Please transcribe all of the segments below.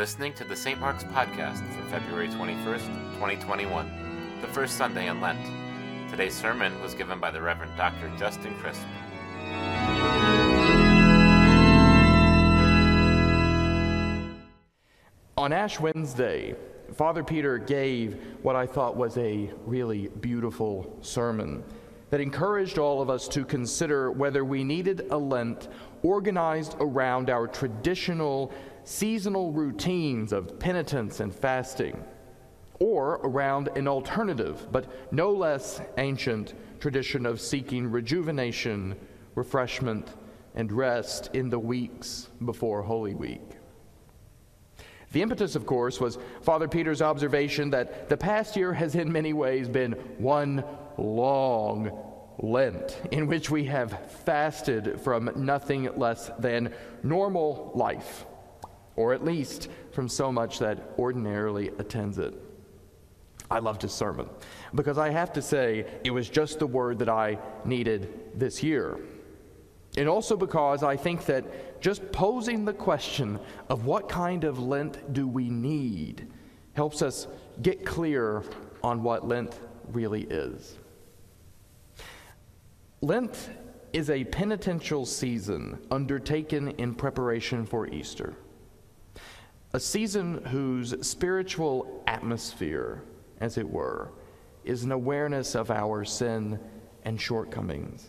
listening to the St. Mark's Podcast for February 21st, 2021, the first Sunday in Lent. Today's sermon was given by the Reverend Dr. Justin Crisp. On Ash Wednesday, Father Peter gave what I thought was a really beautiful sermon that encouraged all of us to consider whether we needed a Lent organized around our traditional seasonal routines of penitence and fasting, or around an alternative, but no less ancient tradition of seeking rejuvenation, refreshment, and rest in the weeks before Holy Week. The impetus, of course, was Father Peter's observation that the past year has in many ways been one long Lent, in which we have fasted from nothing less than normal life, or at least from so much that ordinarily attends it. I loved his sermon because I have to say it was just the word that I needed this year. And also because I think that just posing the question of what kind of Lent do we need helps us get clear on what Lent really is. Lent is a penitential season undertaken in preparation for Easter, a season whose spiritual atmosphere, as it were, is an awareness of our sin and shortcomings.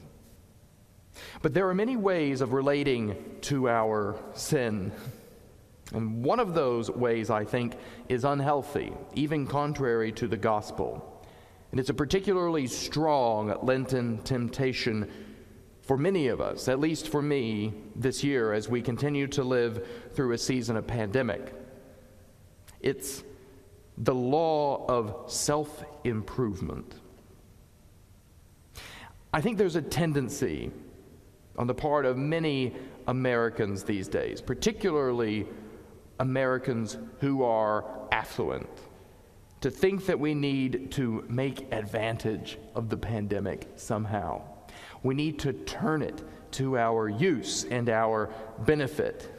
But there are many ways of relating to our sin. And one of those ways, I think, is unhealthy, even contrary to the gospel. And it's a particularly strong Lenten temptation for many of us, at least for me this year, as we continue to live through a season of pandemic. It's the law of self improvement. I think there's a tendency on the part of many Americans these days, particularly Americans who are affluent, to think that we need to make advantage of the pandemic somehow. We need to turn it to our use and our benefit.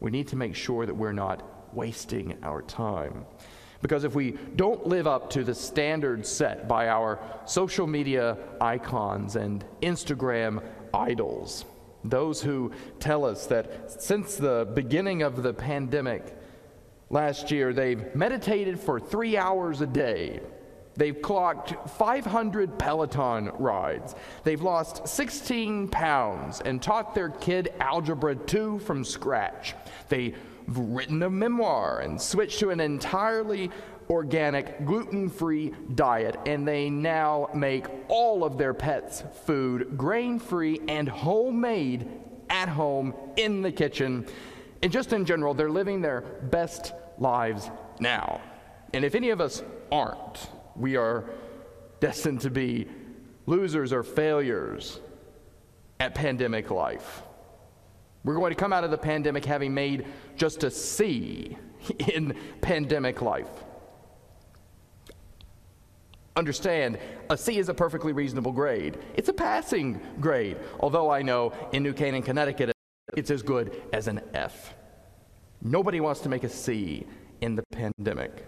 We need to make sure that we're not wasting our time. Because if we don't live up to the standards set by our social media icons and Instagram idols, those who tell us that since the beginning of the pandemic last year, they've meditated for three hours a day. They've clocked 500 Peloton rides. They've lost 16 pounds and taught their kid Algebra 2 from scratch. They've written a memoir and switched to an entirely organic, gluten free diet, and they now make all of their pets' food grain free and homemade at home in the kitchen. And just in general, they're living their best lives now. And if any of us aren't, we are destined to be losers or failures at pandemic life. We're going to come out of the pandemic having made just a C in pandemic life. Understand, a C is a perfectly reasonable grade. It's a passing grade, although I know in New Canaan, Connecticut, it's as good as an F. Nobody wants to make a C in the pandemic.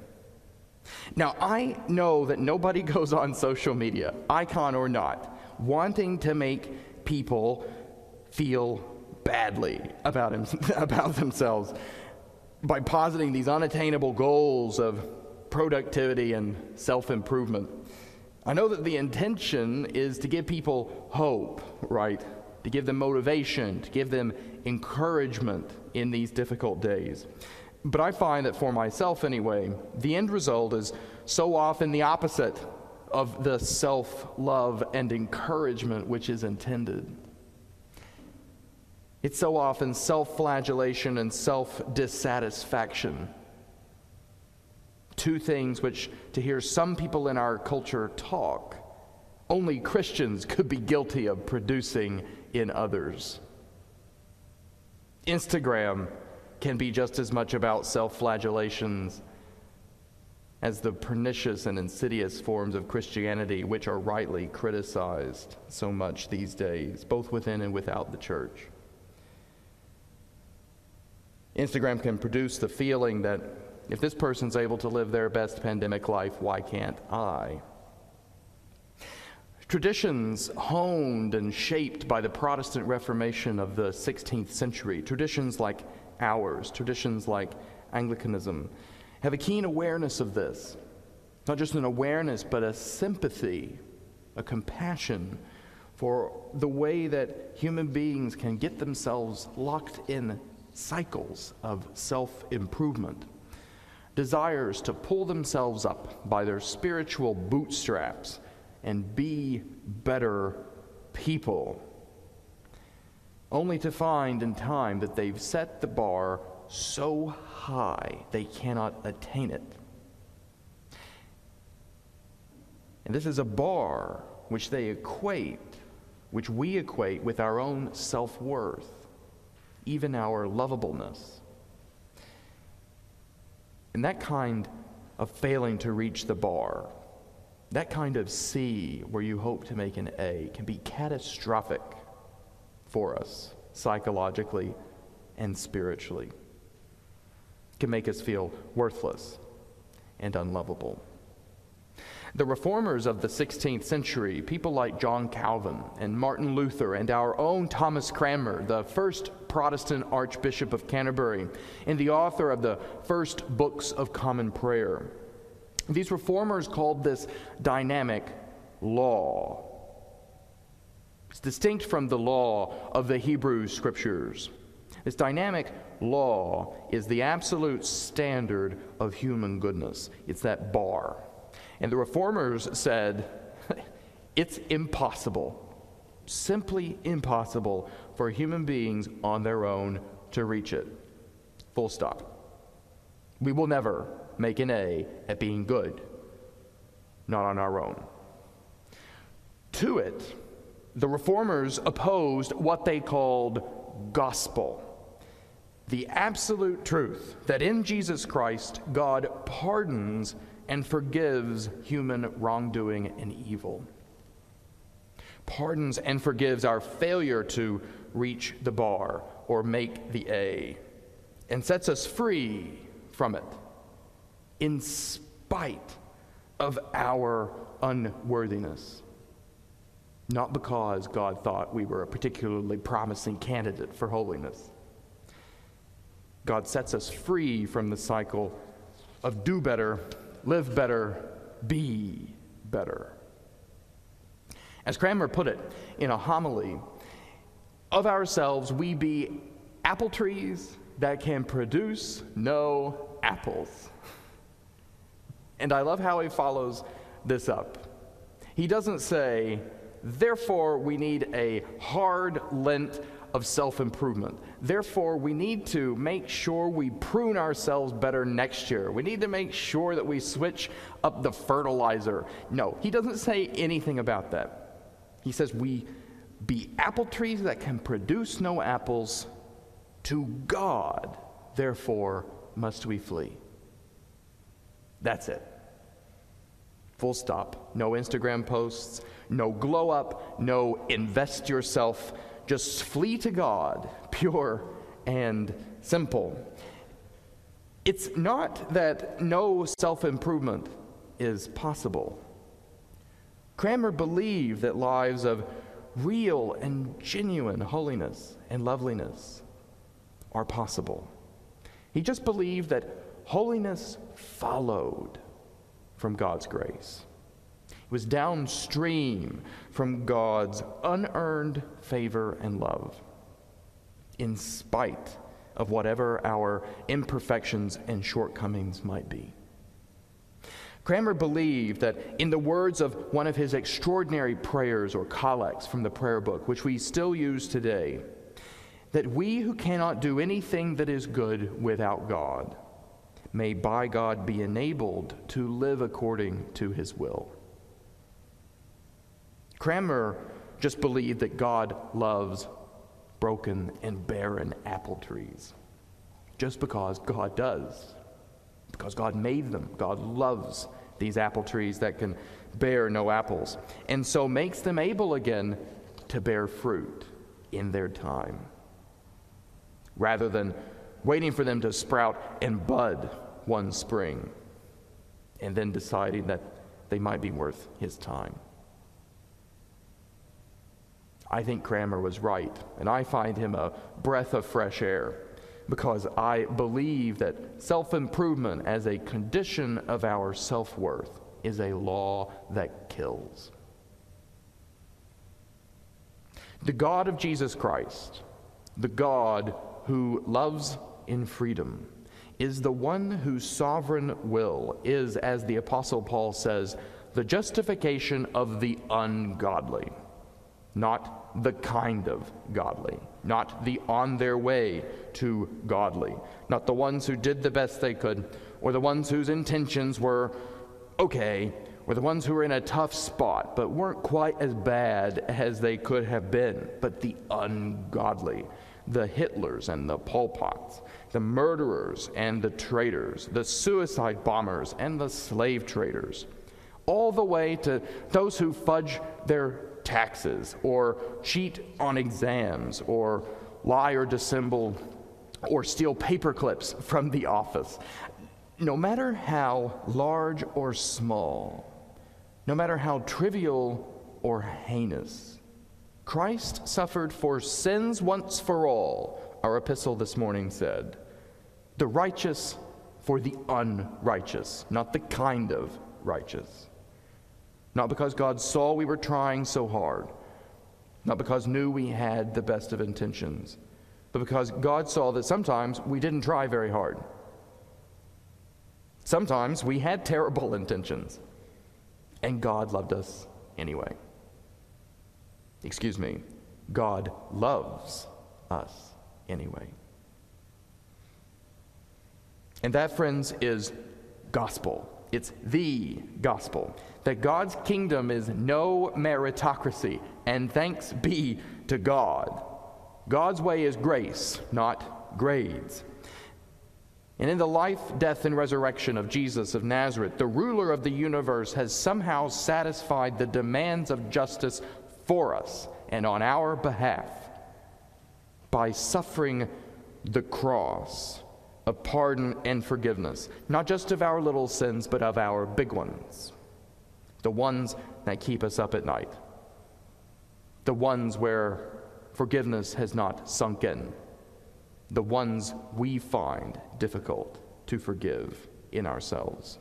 Now, I know that nobody goes on social media, icon or not, wanting to make people feel badly about, him, about themselves by positing these unattainable goals of productivity and self improvement. I know that the intention is to give people hope, right? To give them motivation, to give them encouragement in these difficult days. But I find that for myself, anyway, the end result is so often the opposite of the self love and encouragement which is intended. It's so often self flagellation and self dissatisfaction two things which, to hear some people in our culture talk, only Christians could be guilty of producing in others. Instagram can be just as much about self flagellations as the pernicious and insidious forms of Christianity which are rightly criticized so much these days, both within and without the church. Instagram can produce the feeling that if this person's able to live their best pandemic life, why can't I? Traditions honed and shaped by the Protestant Reformation of the 16th century, traditions like ours, traditions like Anglicanism, have a keen awareness of this. Not just an awareness, but a sympathy, a compassion for the way that human beings can get themselves locked in cycles of self improvement, desires to pull themselves up by their spiritual bootstraps and be better people, only to find in time that they've set the bar so high they cannot attain it. And this is a bar which they equate, which we equate with our own self worth even our lovableness. And that kind of failing to reach the bar, that kind of C where you hope to make an A, can be catastrophic for us psychologically and spiritually. It can make us feel worthless and unlovable. The reformers of the 16th century, people like John Calvin and Martin Luther and our own Thomas Cranmer, the first Protestant Archbishop of Canterbury and the author of the first books of Common Prayer, these reformers called this dynamic law. It's distinct from the law of the Hebrew Scriptures. This dynamic law is the absolute standard of human goodness. It's that bar. And the reformers said, it's impossible, simply impossible for human beings on their own to reach it. Full stop. We will never make an A at being good, not on our own. To it, the reformers opposed what they called gospel the absolute truth that in Jesus Christ, God pardons and forgives human wrongdoing and evil. Pardons and forgives our failure to reach the bar or make the A, and sets us free from it in spite of our unworthiness. Not because God thought we were a particularly promising candidate for holiness. God sets us free from the cycle of do better live better, be better. As Cranmer put it in a homily, of ourselves we be apple trees that can produce no apples. And I love how he follows this up. He doesn't say, therefore, we need a hard Lent of self improvement. Therefore, we need to make sure we prune ourselves better next year. We need to make sure that we switch up the fertilizer. No, he doesn't say anything about that. He says we be apple trees that can produce no apples. To God, therefore, must we flee. That's it. Full stop. No Instagram posts, no glow up, no invest yourself just flee to God, pure and simple. It's not that no self improvement is possible. Cranmer believed that lives of real and genuine holiness and loveliness are possible. He just believed that holiness followed from God's grace It was downstream from God's unearned favor and love, in spite of whatever our imperfections and shortcomings might be. Cranmer believed that in the words of one of his extraordinary prayers or collects from the prayer book, which we still use today, that we who cannot do anything that is good without God may by God be enabled to live according to his will. Cranmer just believed that God loves broken and barren apple trees. Just because God does. Because God made them. God loves these apple trees that can bear no apples. And so makes them able again to bear fruit in their time. Rather than waiting for them to sprout and bud one spring, and then deciding that they might be worth his time. I think Cranmer was right, and I find him a breath of fresh air because I believe that self improvement as a condition of our self worth is a law that kills. The God of Jesus Christ, the God who loves in freedom, is the one whose sovereign will is, as the Apostle Paul says, the justification of the ungodly, not the kind of godly, not the on their way to godly, not the ones who did the best they could, or the ones whose intentions were okay, or the ones who were in a tough spot but weren't quite as bad as they could have been, but the ungodly, the Hitlers and the Pol Pots, the murderers and the traitors, the suicide bombers and the slave traders, all the way to those who fudge their taxes or cheat on exams or lie or dissemble or steal paper clips from the office. No matter how large or small, no matter how trivial or heinous, Christ suffered for sins once for all, our epistle this morning said. The righteous for the unrighteous, not the kind of righteous. Not because God saw we were trying so hard, not because knew we had the best of intentions, but because God saw that sometimes we didn't try very hard. Sometimes we had terrible intentions, and God loved us anyway. Excuse me, God loves us anyway. And that, friends, is gospel. It's the gospel. That God's kingdom is no meritocracy, and thanks be to God. God's way is grace, not grades. And in the life, death, and resurrection of Jesus of Nazareth, the ruler of the universe has somehow satisfied the demands of justice for us and on our behalf by suffering the cross of pardon and forgiveness, not just of our little sins, but of our big ones, the ones that keep us up at night, the ones where forgiveness has not sunk in. The ones we find difficult to forgive in ourselves.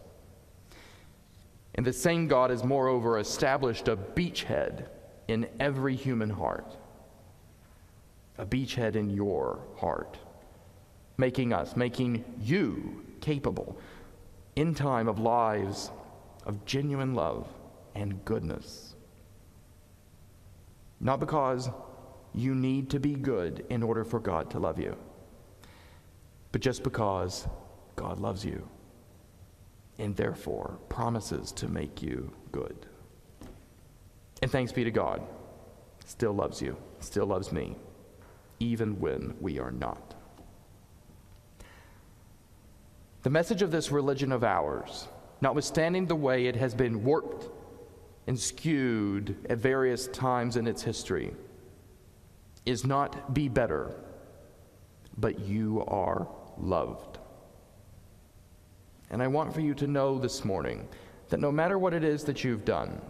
And the same God has moreover established a beachhead in every human heart, a beachhead in your heart, making us, making you capable in time of lives of genuine love and goodness. Not because you need to be good in order for God to love you but just because God loves you and therefore promises to make you good. And thanks be to God, still loves you, still loves me, even when we are not. The message of this religion of ours, notwithstanding the way it has been warped and skewed at various times in its history, is not be better, but you are loved. And I want for you to know this morning that no matter what it is that you've done,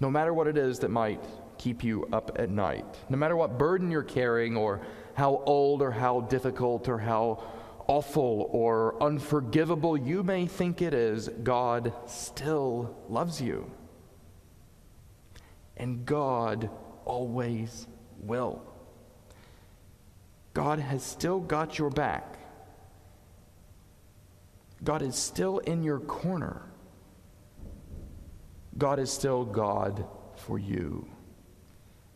no matter what it is that might keep you up at night, no matter what burden you're carrying, or how old or how difficult or how awful or unforgivable you may think it is, God still loves you. And God always will. God has still got your back. God is still in your corner. God is still God for you.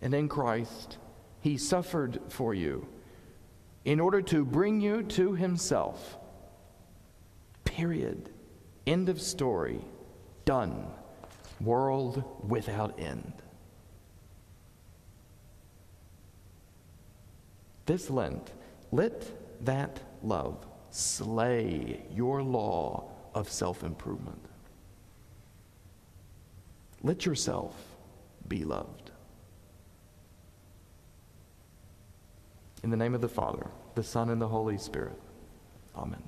And in Christ, He suffered for you in order to bring you to Himself. Period. End of story. Done. World without end. This Lent, let that love slay your law of self improvement. Let yourself be loved. In the name of the Father, the Son, and the Holy Spirit. Amen.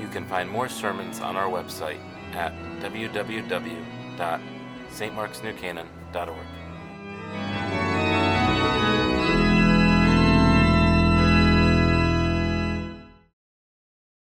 You can find more sermons on our website at www.stmarksnewcanaan.org.